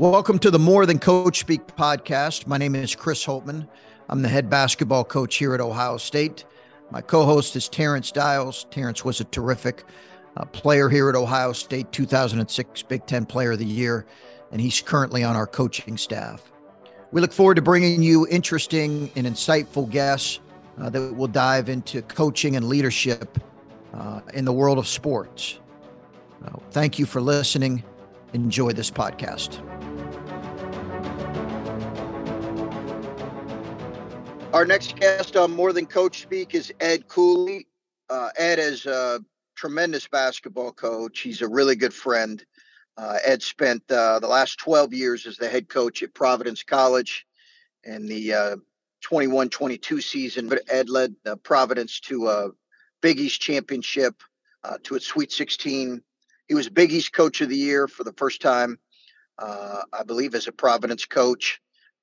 Welcome to the More Than Coach Speak podcast. My name is Chris Holtmann. I'm the head basketball coach here at Ohio State. My co host is Terence Dials. Terence was a terrific uh, player here at Ohio State, 2006 Big Ten Player of the Year, and he's currently on our coaching staff. We look forward to bringing you interesting and insightful guests uh, that will dive into coaching and leadership uh, in the world of sports. Uh, thank you for listening. Enjoy this podcast. Our next guest on More Than Coach Speak is Ed Cooley. Uh, Ed is a tremendous basketball coach. He's a really good friend. Uh, Ed spent uh, the last 12 years as the head coach at Providence College. In the 21 uh, 22 season, Ed led Providence to a Big East championship, uh, to its Sweet 16. He was Big East Coach of the Year for the first time, uh, I believe, as a Providence coach.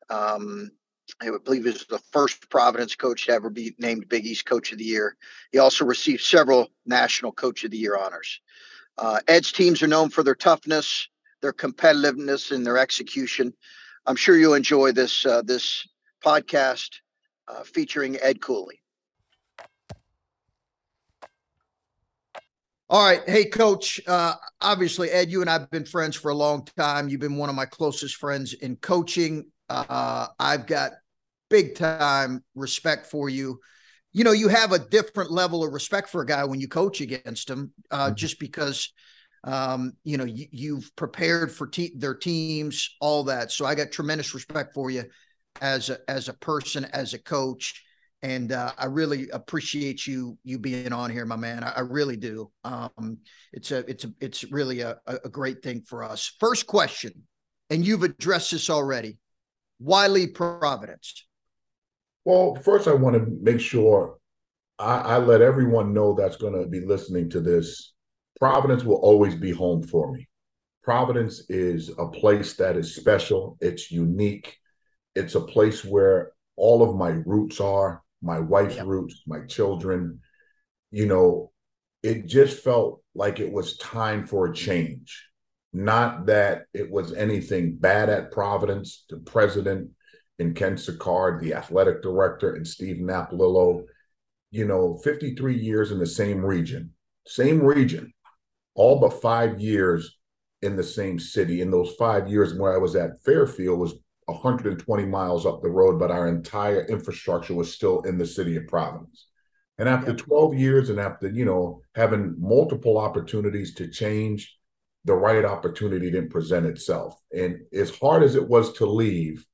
Um, I believe he was the first Providence coach to ever be named Big East Coach of the Year. He also received several National Coach of the Year honors. Uh, Ed's teams are known for their toughness, their competitiveness, and their execution. I'm sure you'll enjoy this uh, this podcast uh, featuring Ed Cooley. All right. Hey, coach. Uh, obviously, Ed, you and I have been friends for a long time. You've been one of my closest friends in coaching. Uh, I've got big time respect for you. You know, you have a different level of respect for a guy when you coach against him, uh, mm-hmm. just because, um, you know, you, have prepared for te- their teams, all that. So I got tremendous respect for you as a, as a person, as a coach. And uh, I really appreciate you you being on here, my man. I, I really do. Um, it's a it's a it's really a, a great thing for us. First question, and you've addressed this already. Why leave Providence? Well, first, I want to make sure I, I let everyone know that's going to be listening to this. Providence will always be home for me. Providence is a place that is special, it's unique, it's a place where all of my roots are my wife's yep. roots, my children. You know, it just felt like it was time for a change. Not that it was anything bad at Providence. The president and Ken Sicard, the athletic director, and Steve Napolillo, you know, 53 years in the same region, same region, all but five years in the same city. In those five years where I was at Fairfield was 120 miles up the road, but our entire infrastructure was still in the city of Providence. And after 12 years and after, you know, having multiple opportunities to change, the right opportunity didn't present itself. And as hard as it was to leave,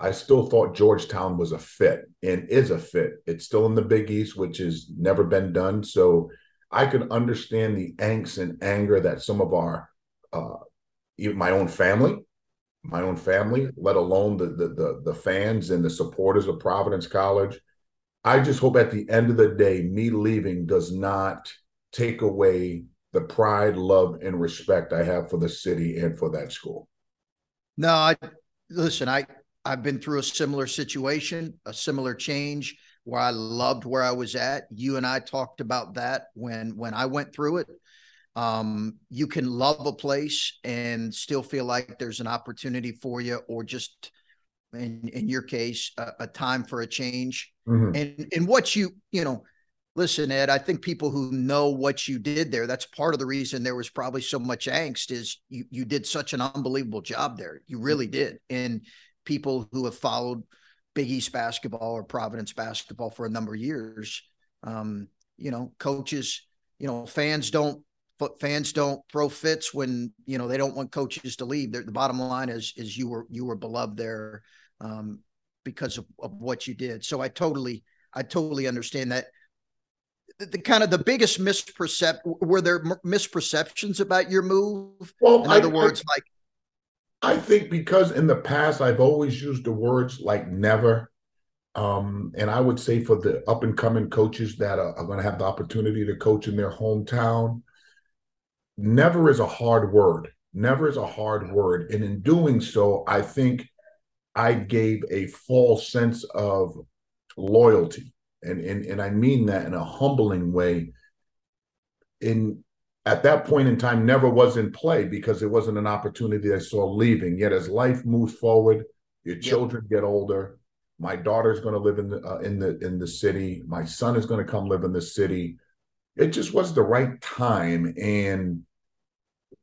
I still thought Georgetown was a fit and is a fit. It's still in the Big East, which has never been done. So I can understand the angst and anger that some of our, uh, my own family, my own family, let alone the, the the the fans and the supporters of Providence College. I just hope at the end of the day, me leaving does not take away the pride, love, and respect I have for the city and for that school. No, I listen, I I've been through a similar situation, a similar change where I loved where I was at. You and I talked about that when when I went through it. Um, you can love a place and still feel like there's an opportunity for you, or just in in your case, a, a time for a change. Mm-hmm. And and what you you know listen, Ed, I think people who know what you did there, that's part of the reason there was probably so much angst is you you did such an unbelievable job there. You really did. And people who have followed Big East basketball or Providence basketball for a number of years, um, you know, coaches, you know, fans don't fans don't throw fits when you know they don't want coaches to leave. the bottom line is is you were you were beloved there um, because of, of what you did. So I totally I totally understand that the, the, kind of the biggest mispercep were there misperceptions about your move well in other words I, like i think because in the past i've always used the words like never. Um, and i would say for the up and coming coaches that are, are going to have the opportunity to coach in their hometown never is a hard word. Never is a hard word. And in doing so i think i gave a false sense of loyalty. And and and I mean that in a humbling way. In at that point in time never was in play because it wasn't an opportunity I saw leaving. Yet as life moves forward, your children yep. get older. My daughter's going to live in the uh, in the in the city. My son is going to come live in the city. It just was the right time, and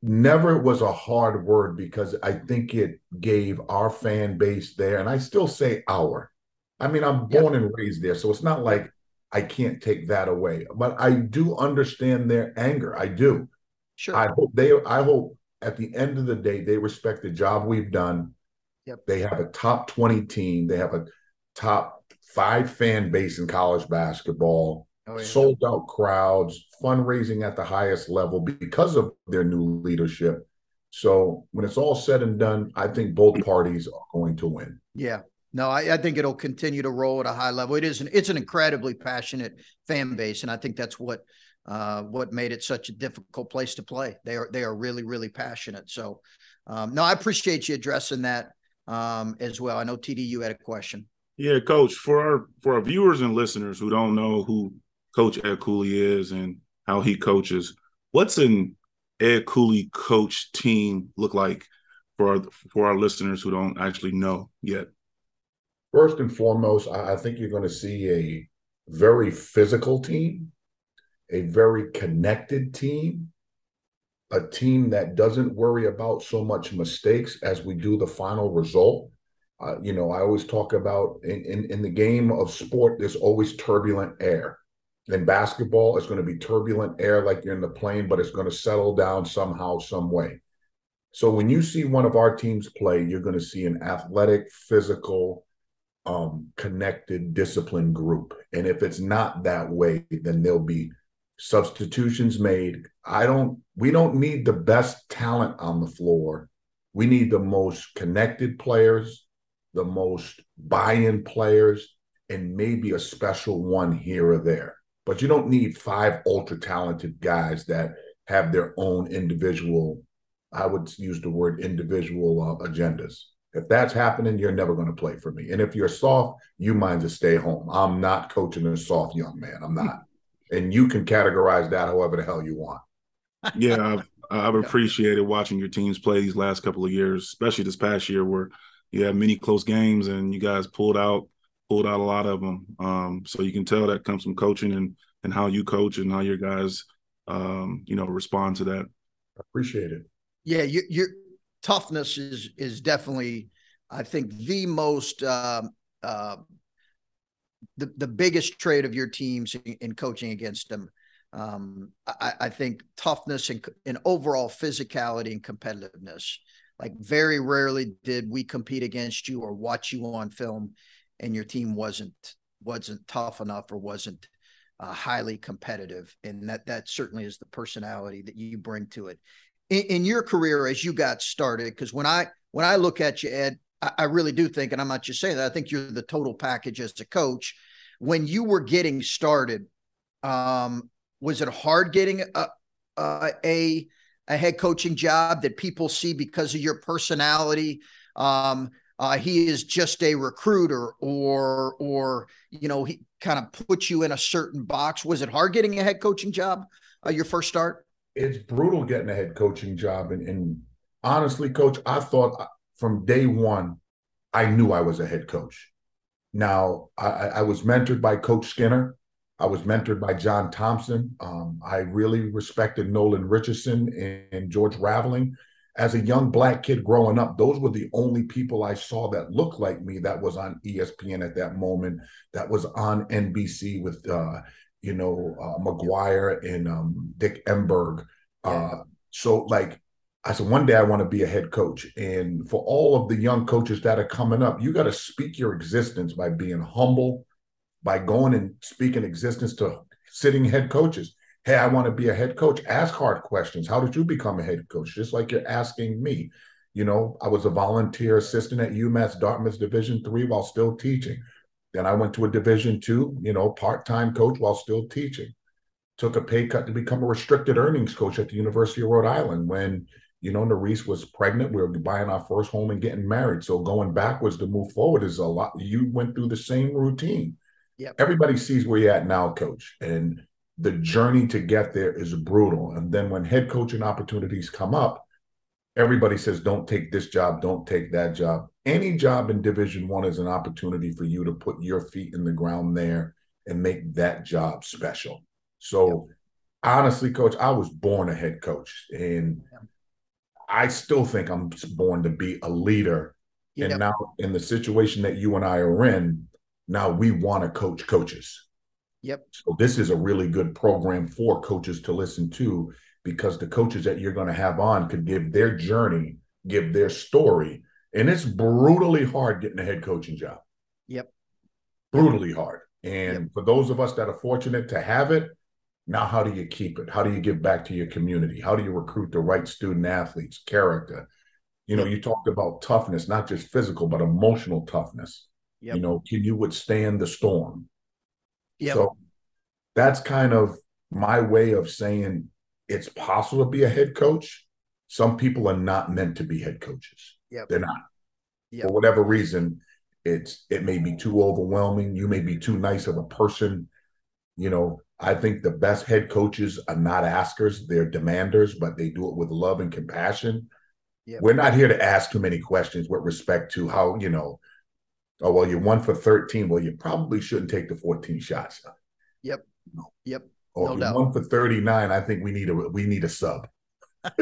never was a hard word because I think it gave our fan base there, and I still say our. I mean, I'm born yep. and raised there, so it's not like I can't take that away. But I do understand their anger. I do. Sure. I hope they I hope at the end of the day they respect the job we've done. Yep. They have a top 20 team. They have a top five fan base in college basketball. Oh, yeah. Sold out crowds, fundraising at the highest level because of their new leadership. So when it's all said and done, I think both parties are going to win. Yeah, no, I, I, think it'll continue to roll at a high level. It is an it's an incredibly passionate fan base, and I think that's what uh, what made it such a difficult place to play. They are they are really really passionate. So, um, no, I appreciate you addressing that um, as well. I know TD, you had a question. Yeah, Coach. For our for our viewers and listeners who don't know who Coach Ed Cooley is and how he coaches, what's an Ed Cooley coach team look like for our for our listeners who don't actually know yet? First and foremost, I think you're going to see a very physical team, a very connected team, a team that doesn't worry about so much mistakes as we do the final result. Uh, you know, I always talk about in, in, in the game of sport, there's always turbulent air. In basketball, it's going to be turbulent air like you're in the plane, but it's going to settle down somehow, some way. So when you see one of our teams play, you're going to see an athletic, physical, um, connected, disciplined group. And if it's not that way, then there'll be substitutions made. I don't, we don't need the best talent on the floor. We need the most connected players, the most buy in players, and maybe a special one here or there. But you don't need five ultra talented guys that have their own individual, I would use the word individual uh, agendas. If that's happening, you're never going to play for me. And if you're soft, you mind to stay home. I'm not coaching a soft young man. I'm not. And you can categorize that however the hell you want. Yeah, I've, I've appreciated watching your teams play these last couple of years, especially this past year where you had many close games and you guys pulled out pulled out a lot of them. Um, so you can tell that comes from coaching and and how you coach and how your guys, um, you know, respond to that. I appreciate it. Yeah, you, you're toughness is is definitely, I think, the most uh, uh, the the biggest trait of your teams in, in coaching against them. Um, I, I, think toughness and, and overall physicality and competitiveness. Like very rarely did we compete against you or watch you on film, and your team wasn't wasn't tough enough or wasn't uh, highly competitive, and that that certainly is the personality that you bring to it in, in your career as you got started? Because when I when I look at you, Ed, I, I really do think, and I'm not just saying that, I think you're the total package as a coach. When you were getting started, um, was it hard getting a, a, a a head coaching job that people see because of your personality? Um, uh, he is just a recruiter, or or you know he kind of puts you in a certain box. Was it hard getting a head coaching job? Uh, your first start? It's brutal getting a head coaching job. And, and honestly, coach, I thought from day one, I knew I was a head coach. Now, I, I was mentored by Coach Skinner. I was mentored by John Thompson. Um, I really respected Nolan Richardson and, and George Raveling. As a young black kid growing up, those were the only people I saw that looked like me that was on ESPN at that moment, that was on NBC with uh, you know, uh, McGuire and um, Dick Enberg. Uh, so, like, I said, one day I want to be a head coach. And for all of the young coaches that are coming up, you got to speak your existence by being humble, by going and speaking existence to sitting head coaches. Hey, I want to be a head coach. Ask hard questions. How did you become a head coach? Just like you're asking me. You know, I was a volunteer assistant at UMass Dartmouth Division three while still teaching. Then I went to a Division two, you know, part-time coach while still teaching. Took a pay cut to become a restricted earnings coach at the University of Rhode Island when, you know, Nerese was pregnant. We were buying our first home and getting married. So going backwards to move forward is a lot. You went through the same routine. Yep. Everybody sees where you're at now, coach. And the journey to get there is brutal. And then when head coaching opportunities come up, everybody says, don't take this job, don't take that job. Any job in Division One is an opportunity for you to put your feet in the ground there and make that job special. So honestly, coach, I was born a head coach. And I still think I'm born to be a leader. And now in the situation that you and I are in, now we want to coach coaches. Yep. So this is a really good program for coaches to listen to because the coaches that you're going to have on could give their journey, give their story, and it's brutally hard getting a head coaching job. Yep. Brutally hard. And yep. for those of us that are fortunate to have it, now how do you keep it? How do you give back to your community? How do you recruit the right student athletes, character? You know, you talked about toughness, not just physical, but emotional toughness. Yep. You know, can you withstand the storm? Yep. So that's kind of my way of saying it's possible to be a head coach. Some people are not meant to be head coaches. Yep. They're not. Yep. For whatever reason, it's it may be too overwhelming. You may be too nice of a person. You know, I think the best head coaches are not askers, they're demanders, but they do it with love and compassion. Yep. We're not here to ask too many questions with respect to how, you know, oh, well, you're one for 13. Well, you probably shouldn't take the 14 shots. Yep. Yep. Or no doubt. one for 39, I think we need a we need a sub.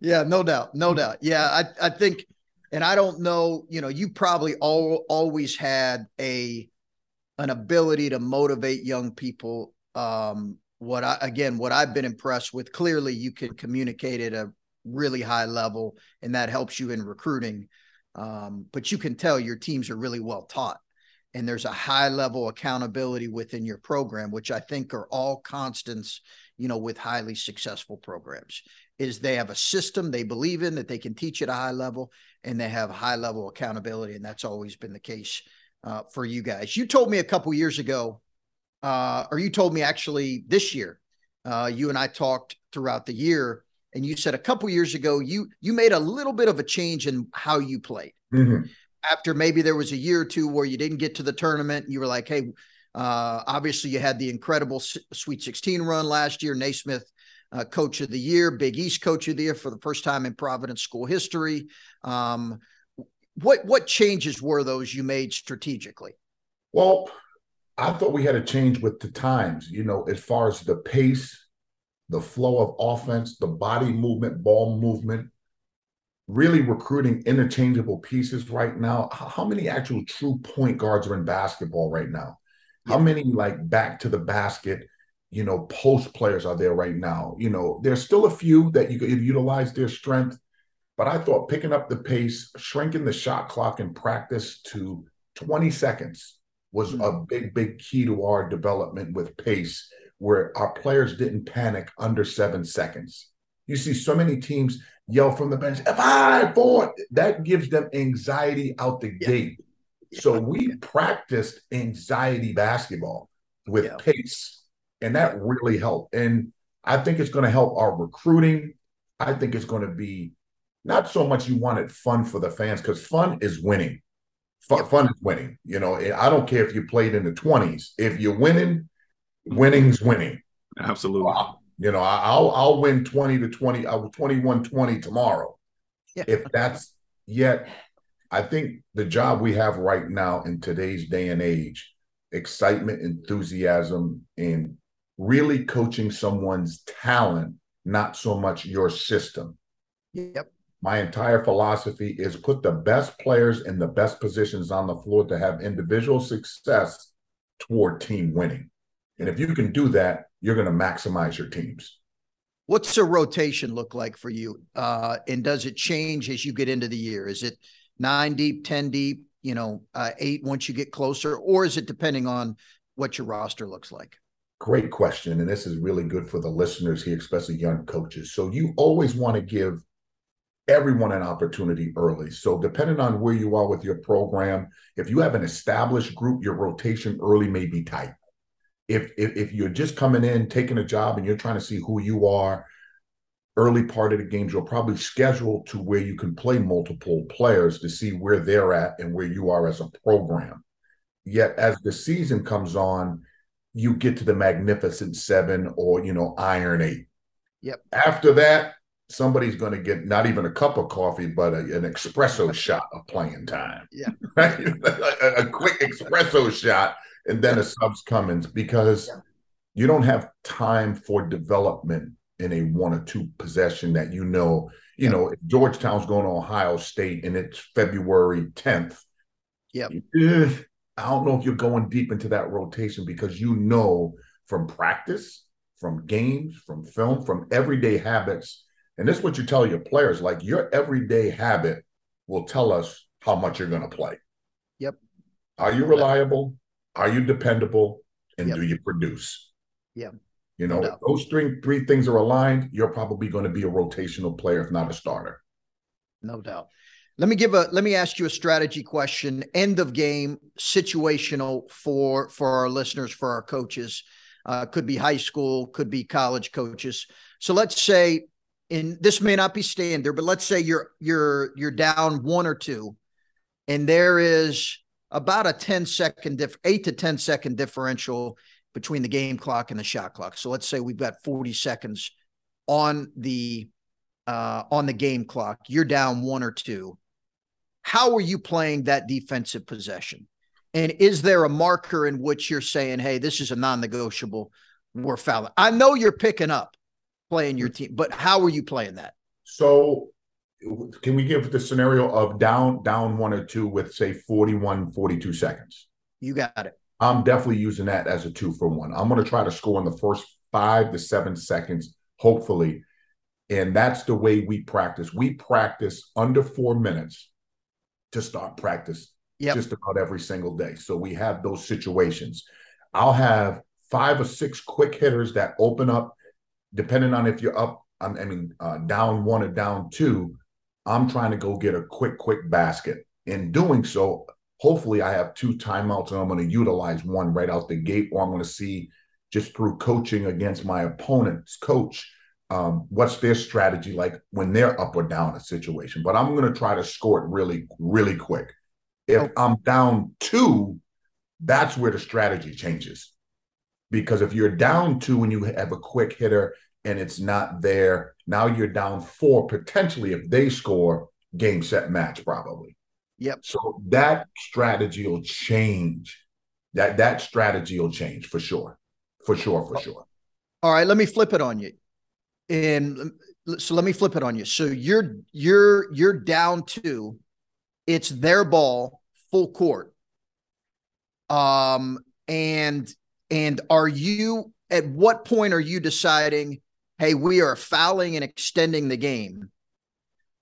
yeah, no doubt. No doubt. Yeah, I, I think, and I don't know, you know, you probably all always had a an ability to motivate young people. Um, what I again, what I've been impressed with, clearly you can communicate at a really high level, and that helps you in recruiting. Um, but you can tell your teams are really well taught and there's a high level accountability within your program which i think are all constants you know with highly successful programs is they have a system they believe in that they can teach at a high level and they have high level accountability and that's always been the case uh, for you guys. You told me a couple years ago uh, or you told me actually this year uh, you and i talked throughout the year and you said a couple years ago you you made a little bit of a change in how you played. Mm-hmm after maybe there was a year or two where you didn't get to the tournament, you were like, hey, uh, obviously you had the incredible Sweet 16 run last year, Naismith uh, Coach of the Year, Big East Coach of the Year for the first time in Providence school history. Um, what what changes were those you made strategically? Well, I thought we had to change with the times. You know, as far as the pace, the flow of offense, the body movement, ball movement, really recruiting interchangeable pieces right now. How many actual true point guards are in basketball right now? How many like back to the basket, you know, post players are there right now? You know, there's still a few that you could utilize their strength, but I thought picking up the pace, shrinking the shot clock in practice to 20 seconds was mm-hmm. a big, big key to our development with pace, where our players didn't panic under seven seconds. You see so many teams yell from the bench, five, four. That gives them anxiety out the yeah. gate. So we practiced anxiety basketball with yeah. pace, and that really helped. And I think it's going to help our recruiting. I think it's going to be not so much you want it fun for the fans because fun is winning. Fun, fun is winning. You know, I don't care if you played in the 20s. If you're winning, winning's winning. Absolutely. Wow. You know, I'll I'll win 20 to 20, I'll 21 20 tomorrow. Yeah. If that's yet, I think the job we have right now in today's day and age, excitement, enthusiasm, and really coaching someone's talent, not so much your system. Yep. My entire philosophy is put the best players in the best positions on the floor to have individual success toward team winning. And if you can do that, you're going to maximize your teams. What's a rotation look like for you? Uh, and does it change as you get into the year? Is it nine deep, 10 deep, you know, uh, eight once you get closer, or is it depending on what your roster looks like? Great question. And this is really good for the listeners here, especially young coaches. So you always want to give everyone an opportunity early. So depending on where you are with your program, if you have an established group, your rotation early may be tight if, if if you're just coming in, taking a job, and you're trying to see who you are, early part of the games, you'll probably schedule to where you can play multiple players to see where they're at and where you are as a program. Yet as the season comes on, you get to the magnificent seven or you know iron eight. Yep. After that, somebody's going to get not even a cup of coffee, but a, an espresso shot of playing time. Yeah. Right? a, a, quick espresso shot, and then a subs Cummins because yeah. you don't have time for development in a one or two possession that you know. You know, if Georgetown's going to Ohio State and it's February 10th. Yep. Eh, I don't know if you're going deep into that rotation because you know from practice, from games, from film, from everyday habits. And this is what you tell your players like your everyday habit will tell us how much you're going to play. Yep. Are you reliable? Are you dependable? And yep. do you produce? Yeah. You know, no those three three things are aligned, you're probably going to be a rotational player, if not a starter. No doubt. Let me give a let me ask you a strategy question. End of game situational for for our listeners, for our coaches. Uh, could be high school, could be college coaches. So let's say, and this may not be standard, but let's say you're you're you're down one or two, and there is about a 10 second diff, eight to 10 second differential between the game clock and the shot clock. So let's say we've got 40 seconds on the uh, on the game clock. You're down one or two how are you playing that defensive possession? And is there a marker in which you're saying, hey, this is a non negotiable? We're fouling. I know you're picking up playing your team, but how are you playing that? So, can we give the scenario of down, down one or two with, say, 41, 42 seconds? You got it. I'm definitely using that as a two for one. I'm going to try to score in the first five to seven seconds, hopefully. And that's the way we practice. We practice under four minutes to start practice yep. just about every single day. So we have those situations. I'll have five or six quick hitters that open up, depending on if you're up, I mean, uh, down one or down two. I'm trying to go get a quick, quick basket. In doing so, hopefully I have two timeouts and I'm going to utilize one right out the gate, or I'm going to see just through coaching against my opponent's coach um, what's their strategy like when they're up or down a situation. But I'm going to try to score it really, really quick. If. I'm down two, that's where the strategy changes. Because if you're down two and you have a quick hitter and it's not there, now you're down four, potentially if they score, game set match probably. Yep. So that strategy will change. That that strategy will change for sure. For sure, for sure. All right, let me flip it on you and so let me flip it on you. So you're you're you're down two. It's their ball, full court. Um, and and are you at what point are you deciding, hey, we are fouling and extending the game?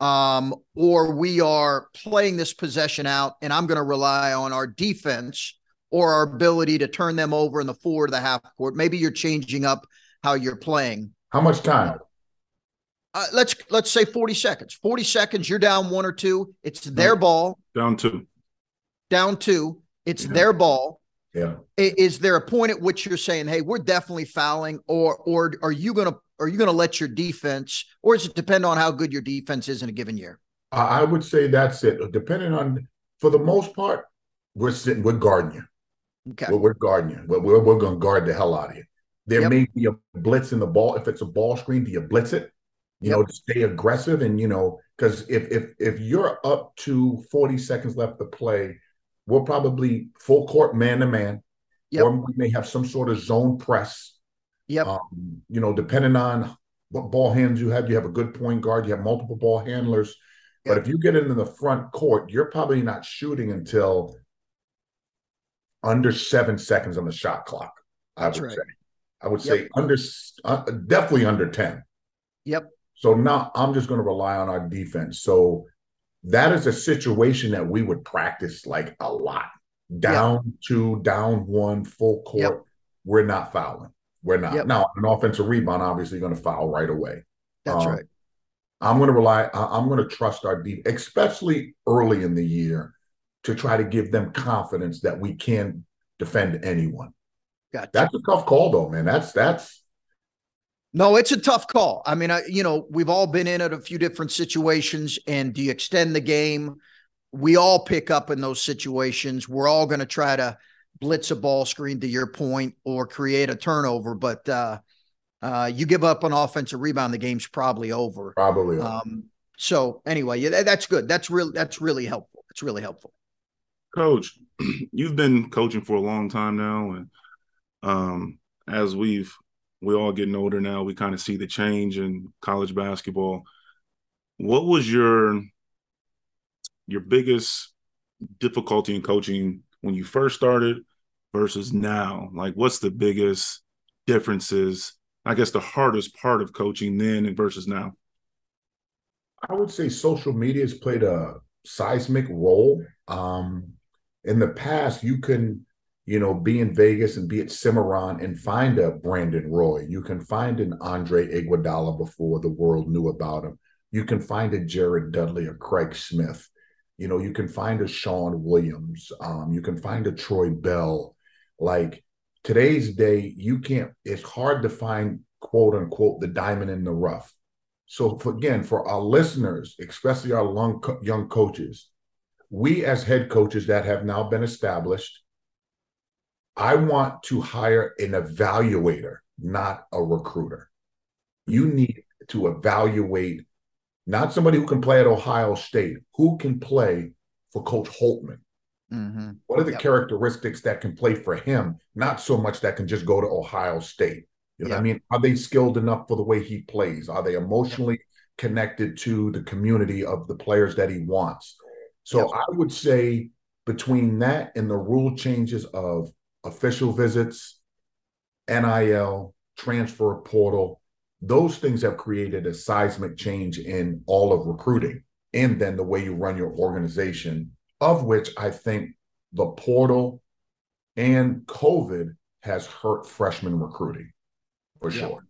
Um, or we are playing this possession out, and I'm going to rely on our defense or our ability to turn them over in the four to the half court. Maybe you're changing up how you're playing. How much time? Uh, let's let's say 40 seconds. 40 seconds, you're down one or two. It's their ball. Down two. Down two. It's yeah. their ball. Yeah. Is there a point at which you're saying, "Hey, we're definitely fouling," or or are you gonna are you gonna let your defense, or does it depend on how good your defense is in a given year? I would say that's it. Depending on, for the most part, we're sitting, we're guarding you. Okay. We're, we're guarding you. We're, we're, we're going to guard the hell out of you. There yep. may be a blitz in the ball. If it's a ball screen, do you blitz it? You yep. know, to stay aggressive and you know, because if if if you're up to 40 seconds left to play, we'll probably full court man to man. Or we may have some sort of zone press. Yep. Um, you know, depending on what ball hands you have, you have a good point guard, you have multiple ball handlers. Yep. But if you get into the front court, you're probably not shooting until under seven seconds on the shot clock. I That's would right. say. I would yep. say under uh, definitely under 10. Yep. So now I'm just going to rely on our defense. So that is a situation that we would practice like a lot. Down yep. two, down one, full court. Yep. We're not fouling. We're not. Yep. Now, an offensive rebound, obviously, going to foul right away. That's um, right. I'm going to rely, I'm going to trust our deep, especially early in the year, to try to give them confidence that we can defend anyone. Gotcha. That's a tough call, though, man. That's that's. No, it's a tough call. I mean, I, you know, we've all been in at a few different situations, and do you extend the game? We all pick up in those situations. We're all going to try to blitz a ball screen to your point or create a turnover, but uh, uh, you give up an offensive rebound, the game's probably over. Probably. Um, so anyway, yeah, that's good. That's really that's really helpful. It's really helpful. Coach, you've been coaching for a long time now, and um, as we've we're all getting older now, we kind of see the change in college basketball. What was your your biggest difficulty in coaching when you first started versus now? Like, what's the biggest differences? I guess the hardest part of coaching then and versus now. I would say social media has played a seismic role. Um, in the past, you can, you know, be in Vegas and be at Cimarron and find a Brandon Roy. You can find an Andre Iguodala before the world knew about him. You can find a Jared Dudley or Craig Smith. You know, you can find a Sean Williams. Um, you can find a Troy Bell. Like today's day, you can't. It's hard to find quote unquote the diamond in the rough. So for, again, for our listeners, especially our young, young coaches, we as head coaches that have now been established, I want to hire an evaluator, not a recruiter. You need to evaluate not somebody who can play at Ohio State, who can play for Coach Holtmann. Mm-hmm. What are the yep. characteristics that can play for him? Not so much that can just go to Ohio State. You know yep. I mean? Are they skilled enough for the way he plays? Are they emotionally connected to the community of the players that he wants? So I would say between that and the rule changes of official visits, NIL, transfer portal, those things have created a seismic change in all of recruiting and then the way you run your organization, of which I think the portal and COVID has hurt freshman recruiting for yeah. sure.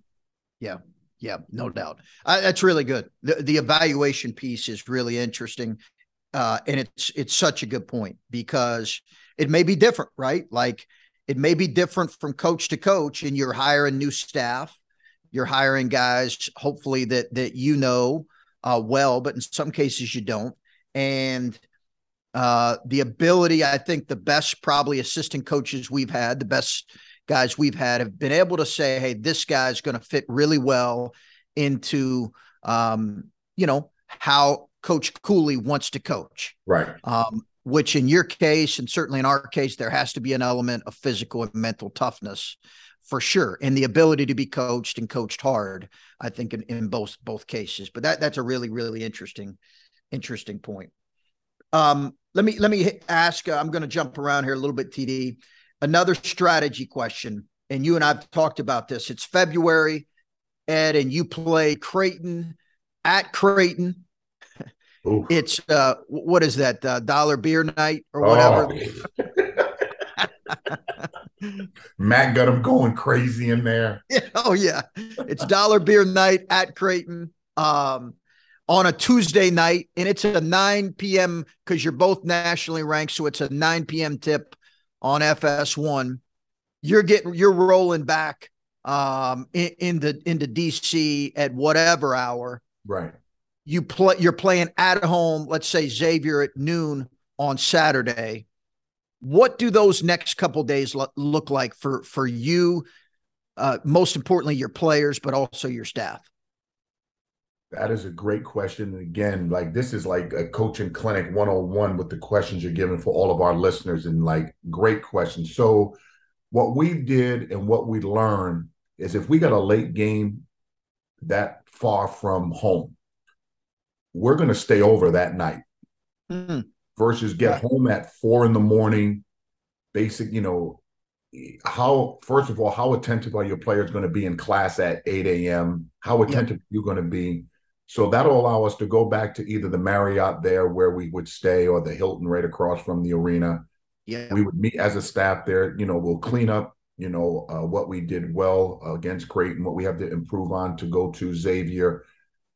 Yeah. Yeah, no doubt. Uh, that's really good. The, the evaluation piece is really interesting. Uh, and it's it's such a good point because it may be different, right? Like it may be different from coach to coach, and you're hiring new staff you're hiring guys, hopefully that that you know uh, well, but in some cases you don't. And uh, the ability, I think, the best probably assistant coaches we've had, the best guys we've had, have been able to say, "Hey, this guy's going to fit really well into, um, you know, how Coach Cooley wants to coach." Right. Um, which in your case, and certainly in our case, there has to be an element of physical and mental toughness for sure, and the ability to be coached and coached hard. I think in, in both both cases, but that that's a really really interesting interesting point. Um, let me let me ask. Uh, I'm going to jump around here a little bit, TD. Another strategy question, and you and I've talked about this. It's February, Ed, and you play Creighton at Creighton. Oof. It's uh, what is that? Uh, dollar beer night or whatever. Oh. Matt got him going crazy in there. Yeah, oh yeah, it's dollar beer night at Creighton um, on a Tuesday night, and it's a 9 p.m. because you're both nationally ranked, so it's a 9 p.m. tip on FS1. You're getting you're rolling back um, in, into into DC at whatever hour. Right. You play. You're playing at home. Let's say Xavier at noon on Saturday what do those next couple days lo- look like for for you? Uh, most importantly, your players, but also your staff. That is a great question. And Again, like this is like a coaching clinic 101 with the questions you're giving for all of our listeners and like great questions. So what we did and what we learned is if we got a late game that far from home, we're going to stay over that night. Mm-hmm versus get home at four in the morning. Basic, you know, how first of all, how attentive are your players going to be in class at 8 a.m.? How attentive yep. are you going to be? So that'll allow us to go back to either the Marriott there where we would stay or the Hilton right across from the arena. Yeah. We would meet as a staff there. You know, we'll clean up, you know, uh, what we did well against Creighton, what we have to improve on to go to Xavier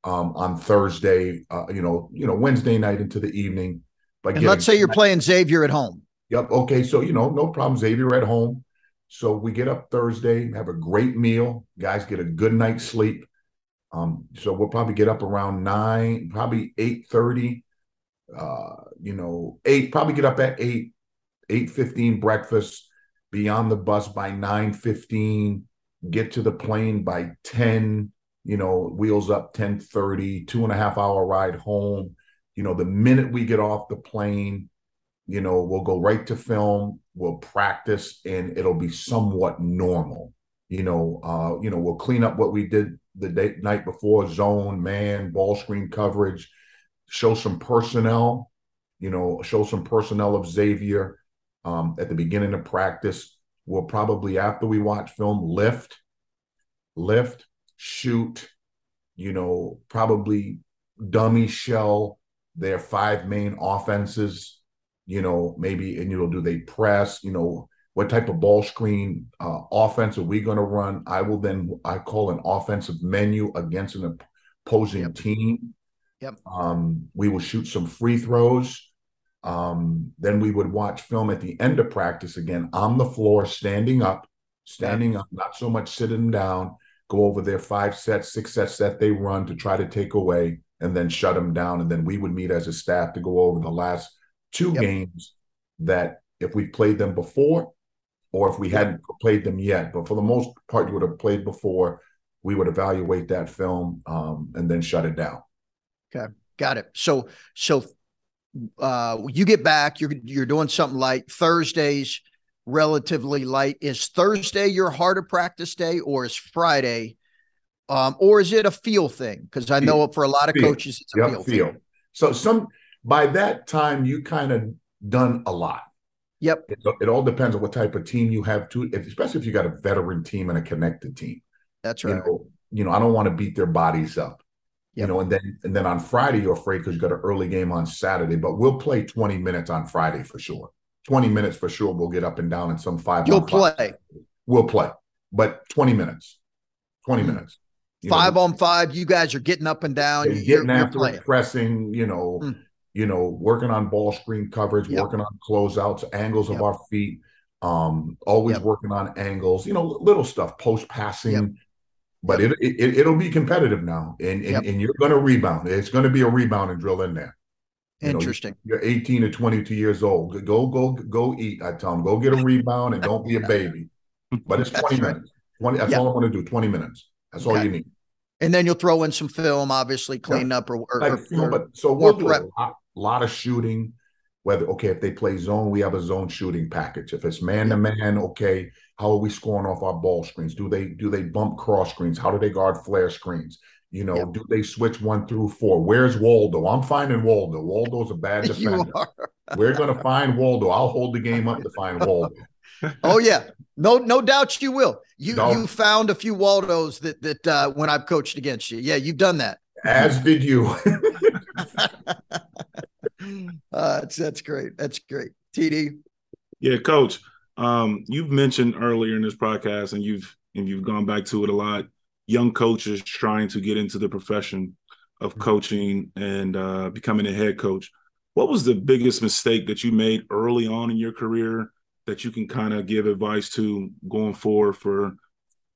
um, on Thursday, uh, you know, you know, Wednesday night into the evening and let's say you're playing Xavier at home. Yep. Okay. So, you know, no problem. Xavier at home. So we get up Thursday, have a great meal. Guys get a good night's sleep. Um, so we'll probably get up around nine, probably eight thirty. Uh, you know, eight, probably get up at eight, eight fifteen breakfast. be on the bus by nine fifteen. get to the plane by 10, you know, wheels up 10 30, two and a half hour ride home. You know, the minute we get off the plane, you know, we'll go right to film, we'll practice, and it'll be somewhat normal. You know, uh, you know, we'll clean up what we did the day, night before, zone, man, ball screen coverage, show some personnel, you know, show some personnel of Xavier um, at the beginning of practice. We'll probably, after we watch film, lift, lift, shoot, you know, probably dummy shell their five main offenses, you know, maybe, and, you know, do they press, you know, what type of ball screen uh, offense are we going to run? I will then, I call an offensive menu against an opposing Yep. team. Yep. Um, we will shoot some free throws. Um, then we would watch film at the end of practice again on the floor, standing up, standing up, not so much sitting down, go over their five sets, six sets that they run to try to take away and then shut them down. And then we would meet as a staff to go over the last two Yep. games that if we played them before or if we hadn't played them yet. But for the most part, you would have played before. We would evaluate that film um, and then shut it down. Okay, got it. So so uh you get back, you're you're doing something light. Thursdays relatively light. Is Thursday your harder practice day or is Friday? Um, or is it a feel thing? Because I know for a lot of Feel. coaches it's a Yep, feel, feel. thing. So some by that time you kind of done a lot. Yep. It, it all depends on what type of team you have too, if, especially if you got a veteran team and a connected team. That's You right. know, you know, I don't want to beat their bodies up. You know, and then and then on Friday you're afraid because you got an early game on Saturday, but we'll play 20 minutes on Friday for sure. 20 minutes for sure. We'll get up and down in some five. You'll five. play We'll play, but 20 minutes. 20 Hmm. minutes. You know, five on five. You guys are getting up and down. You're, getting you're after it, pressing, you know, Mm. You know, working on ball screen coverage, Yep. working on closeouts, angles Yep. of our feet, um, always Yep. working on angles, you know, little stuff, post passing. But it, it it'll be competitive now, and and, and you're going to rebound. It's going to be a rebound and drill in there. You know, Interesting. You're 18 to 22 years old. Go go go eat. I tell them, go get a rebound and don't be a baby. But it's 20 right. minutes. 20. That's Yeah. all I want to do. 20 minutes. That's all you need. And then you'll throw in some film, obviously clean up or, or, Like, you know, but so we'll do prep. a lot, lot of shooting. Whether okay, if they play zone, we have a zone shooting package. If it's man to man, okay, how are we scoring off our ball screens? Do they do they bump cross screens? How do they guard flare screens? You know, Yep. do they switch one through four? Where's Waldo? I'm finding Waldo. Waldo's a bad defender. We're gonna find Waldo. I'll hold the game up to find Waldo. Oh yeah, no, no doubt you will. You No. you found a few Waldos that that uh, when I've coached against you. Yeah, you've done that. As did you. Uh, that's that's great. That's great. TD. Yeah, coach. Um, you've mentioned earlier in this podcast, and you've and you've gone back to it a lot. Young coaches trying to get into the profession of Mm-hmm. coaching and uh, becoming a head coach. What was the biggest mistake that you made early on in your career that you can kind of give advice to going forward for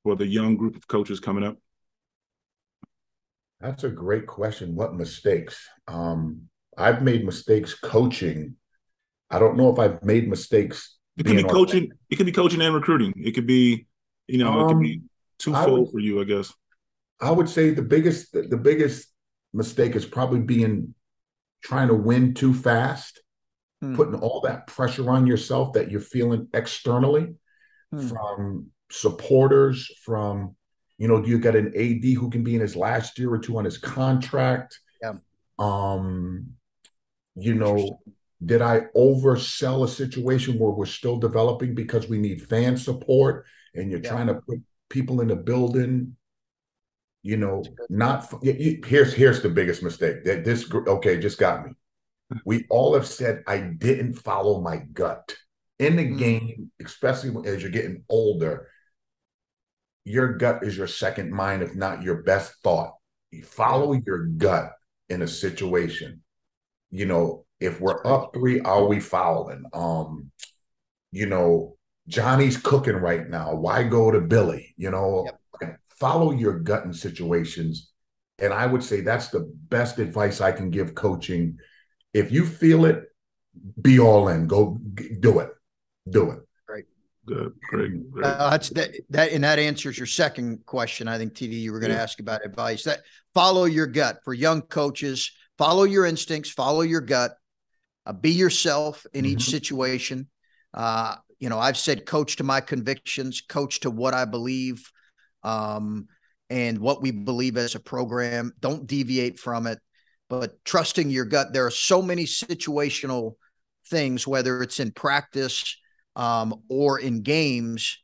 for the young group of coaches coming up? That's a great question. What mistakes? Um, I've made mistakes coaching. I don't know if I've made mistakes. It could be being on- coaching. It could be coaching and recruiting. It could be, you know, it could be Um, twofold would- for you, I guess. I would say the biggest the biggest mistake is probably being trying to win too fast, Hmm. putting all that pressure on yourself that you're feeling externally Hmm. from supporters, from you know, do you got an AD who can be in his last year or two on his contract? Yeah. Um, you know, did I oversell a situation where we're still developing because we need fan support and you're Yeah. trying to put people in the building? You know, not here's here's the biggest mistake that this okay just got me. We all have said I didn't follow my gut in the Mm. game, especially as you're getting older. Your gut is your second mind, if not your best thought. You follow your gut in a situation. You know, if we're up three, are we fouling? Um, you know, Johnny's cooking right now. Why go to Billy? You know, like, follow your gut in situations. And I would say that's the best advice I can give coaching. If you feel it, be all in. Go g- do it. Do it. Good, great. great. Uh, that's that, that, and that answers your second question. I think TD, you were going to yeah. ask about advice. That follow your gut for young coaches. Follow your instincts. Follow your gut. Uh, be yourself in mm-hmm. each situation. Uh, you know, I've said coach to my convictions, coach to what I believe, um, and what we believe as a program. Don't deviate from it, but trusting your gut. There are so many situational things, whether it's in practice um, or in games,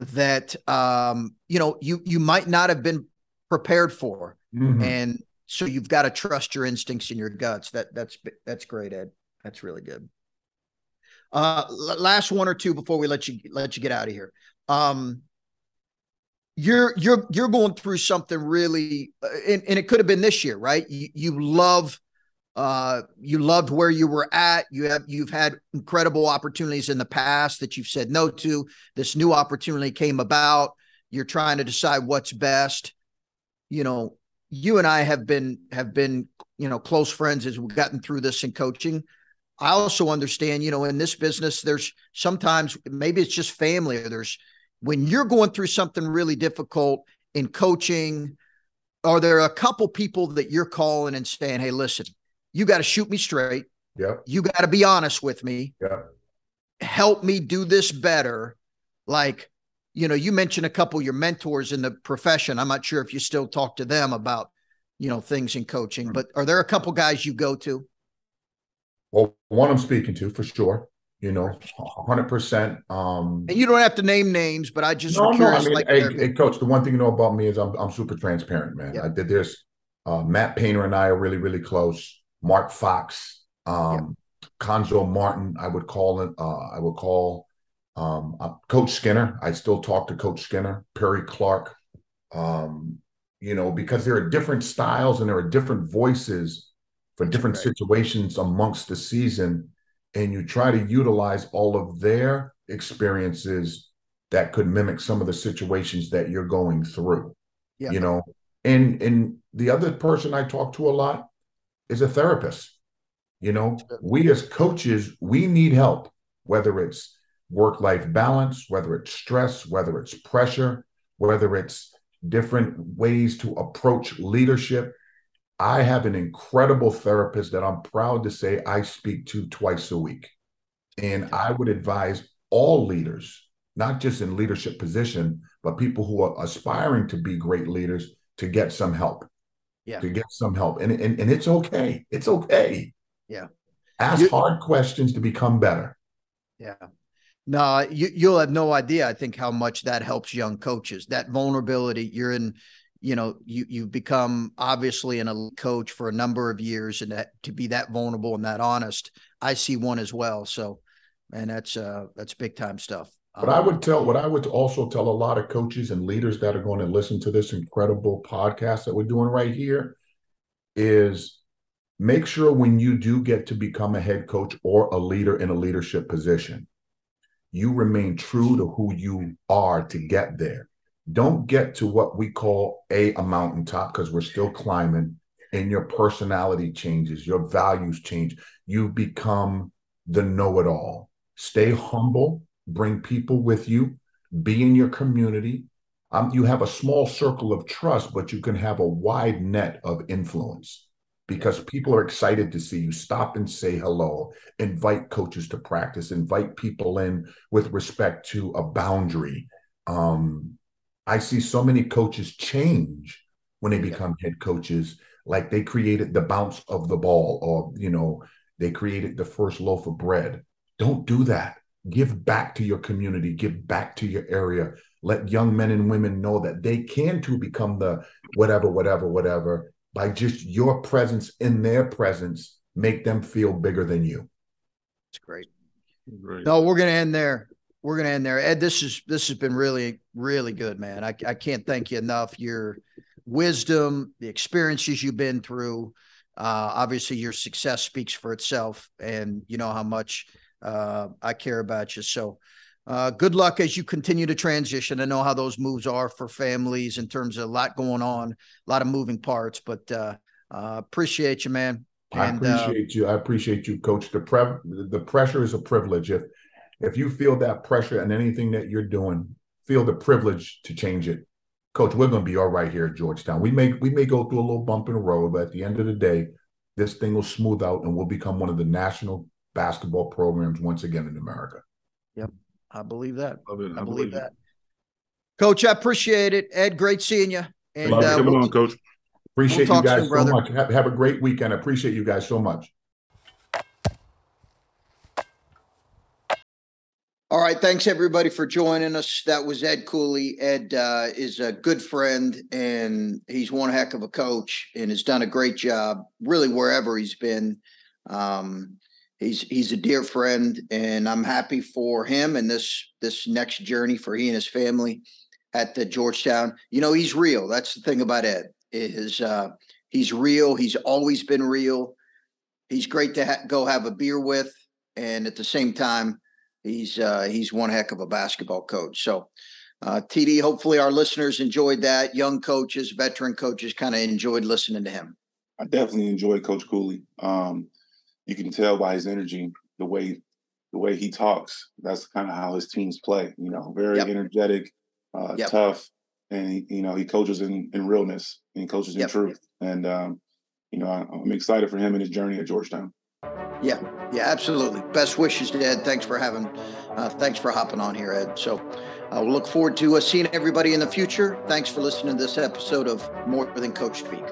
that um, you know you you might not have been prepared for, mm-hmm. and so you've got to trust your instincts and your guts. That that's that's great, Ed. That's really good. Uh, last one or two before we let you let you get out of here. Um, you're you're you're going through something really, uh, and, and it could have been this year, right? You you love uh, you loved where you were at. You have you've had incredible opportunities in the past that you've said no to. This new opportunity came about. You're trying to decide what's best. You know, you and I have been have been you know close friends as we've gotten through this in coaching. I also understand, you know, in this business, there's sometimes maybe it's just family or there's when you're going through something really difficult in coaching. Are there a couple people that you're calling and saying, "Hey, listen, you got to shoot me straight. Yeah. You got to be honest with me. Yeah. Help me do this better. Like, you know, you mentioned a couple of your mentors in the profession. I'm not sure if you still talk to them about, you know, things in coaching, but are there a couple guys you go to? Well, one I'm speaking to for sure. You know, hundred percent. Um, and you don't have to name names, but I just no, no. I mean, like hey, hey, coach. The one thing you know about me is I'm I'm super transparent, man. Yeah. I did this. Uh, Matt Painter and I are really really close. Mark Fox, um, yeah. Cuonzo Martin. I would call it. Uh, I would call um, uh, Coach Skinner. I still talk to Coach Skinner, Perry Clark. Um, you know, because there are different styles and there are different voices for different right. situations amongst the season, and you try to utilize all of their experiences that could mimic some of the situations that you're going through. Yeah. You know, and and the other person I talk to a lot is a therapist. You know, we as coaches, we need help, whether it's work life balance, whether it's stress, whether it's pressure, whether it's different ways to approach leadership. I have an incredible therapist that I'm proud to say I speak to twice a week. And I would advise all leaders, not just in leadership position, but people who are aspiring to be great leaders to get some help yeah. to get some help. And, and, and it's okay. It's okay. Yeah. Ask you, hard questions to become better. Yeah. No, you, you'll have no idea, I think, how much that helps young coaches. That vulnerability, you're in, you know, you you've become obviously an elite coach for a number of years, and that to be that vulnerable and that honest, I see one as well. So, and that's uh that's big time stuff. But I would tell what I would also tell a lot of coaches and leaders that are going to listen to this incredible podcast that we're doing right here is make sure when you do get to become a head coach or a leader in a leadership position, you remain true to who you are to get there. Don't get to what we call a, a mountaintop because we're still climbing and your personality changes, your values change. You become the know it all. Stay humble bring people with you, be in your community. Um, you have a small circle of trust, but you can have a wide net of influence because people are excited to see you. Stop and say hello, invite coaches to practice, invite people in with respect to a boundary. Um, I see so many coaches change when they become head coaches, like they created the bounce of the ball, or you know, they created the first loaf of bread. Don't do that give back to your community, give back to your area. Let young men and women know that they can too become the whatever, whatever, whatever by just your presence in their presence, make them feel bigger than you. It's great. great. No, we're gonna end there. We're gonna end there. Ed, this is this has been really, really good, man. I, I can't thank you enough. Your wisdom, the experiences you've been through. Uh, obviously, your success speaks for itself, and you know how much uh, I care about you. So, uh, good luck as you continue to transition. I know how those moves are for families in terms of a lot going on, a lot of moving parts, but uh, uh appreciate you, man. And, I uh, appreciate you. I appreciate you, Coach. The pre- the pressure is a privilege. If if you feel that pressure and anything that you're doing, feel the privilege to change it. Coach, we're going to be all right here at Georgetown. We may we may go through a little bump in the road, but at the end of the day, this thing will smooth out and we'll become one of the national basketball programs once again in America. Yep, I believe that. Love it. I, I believe, believe that. Coach, I appreciate it. Ed, great seeing you. And Love uh, we'll, on, Coach. Appreciate we'll you guys soon, so much. Have, have a great weekend. I appreciate you guys so much. All right. Thanks everybody for joining us. That was Ed Cooley. Ed uh, is a good friend and he's one heck of a coach and has done a great job really wherever he's been. Um, he's he's a dear friend and I'm happy for him and this this next journey for he and his family at the Georgetown. You know, he's real. That's the thing about Ed is uh, he's real. He's always been real. He's great to ha- go have a beer with and at the same time he's uh, he's one heck of a basketball coach. So, uh, TD, hopefully our listeners enjoyed that. Young coaches, veteran coaches, kind of enjoyed listening to him. I definitely enjoyed Coach Cooley. Um, you can tell by his energy, the way the way he talks. That's kind of how his teams play. You know, very yep. energetic, uh, yep. tough, and he, you know he coaches in, in realness and he coaches in yep. truth. And um, you know, I, I'm excited for him and his journey at Georgetown. Yeah, yeah, absolutely. Best wishes, to Ed. Thanks for having, uh, thanks for hopping on here, Ed. So uh, we'll look forward to uh, seeing everybody in the future. Thanks for listening to this episode of More Than Coach Speak.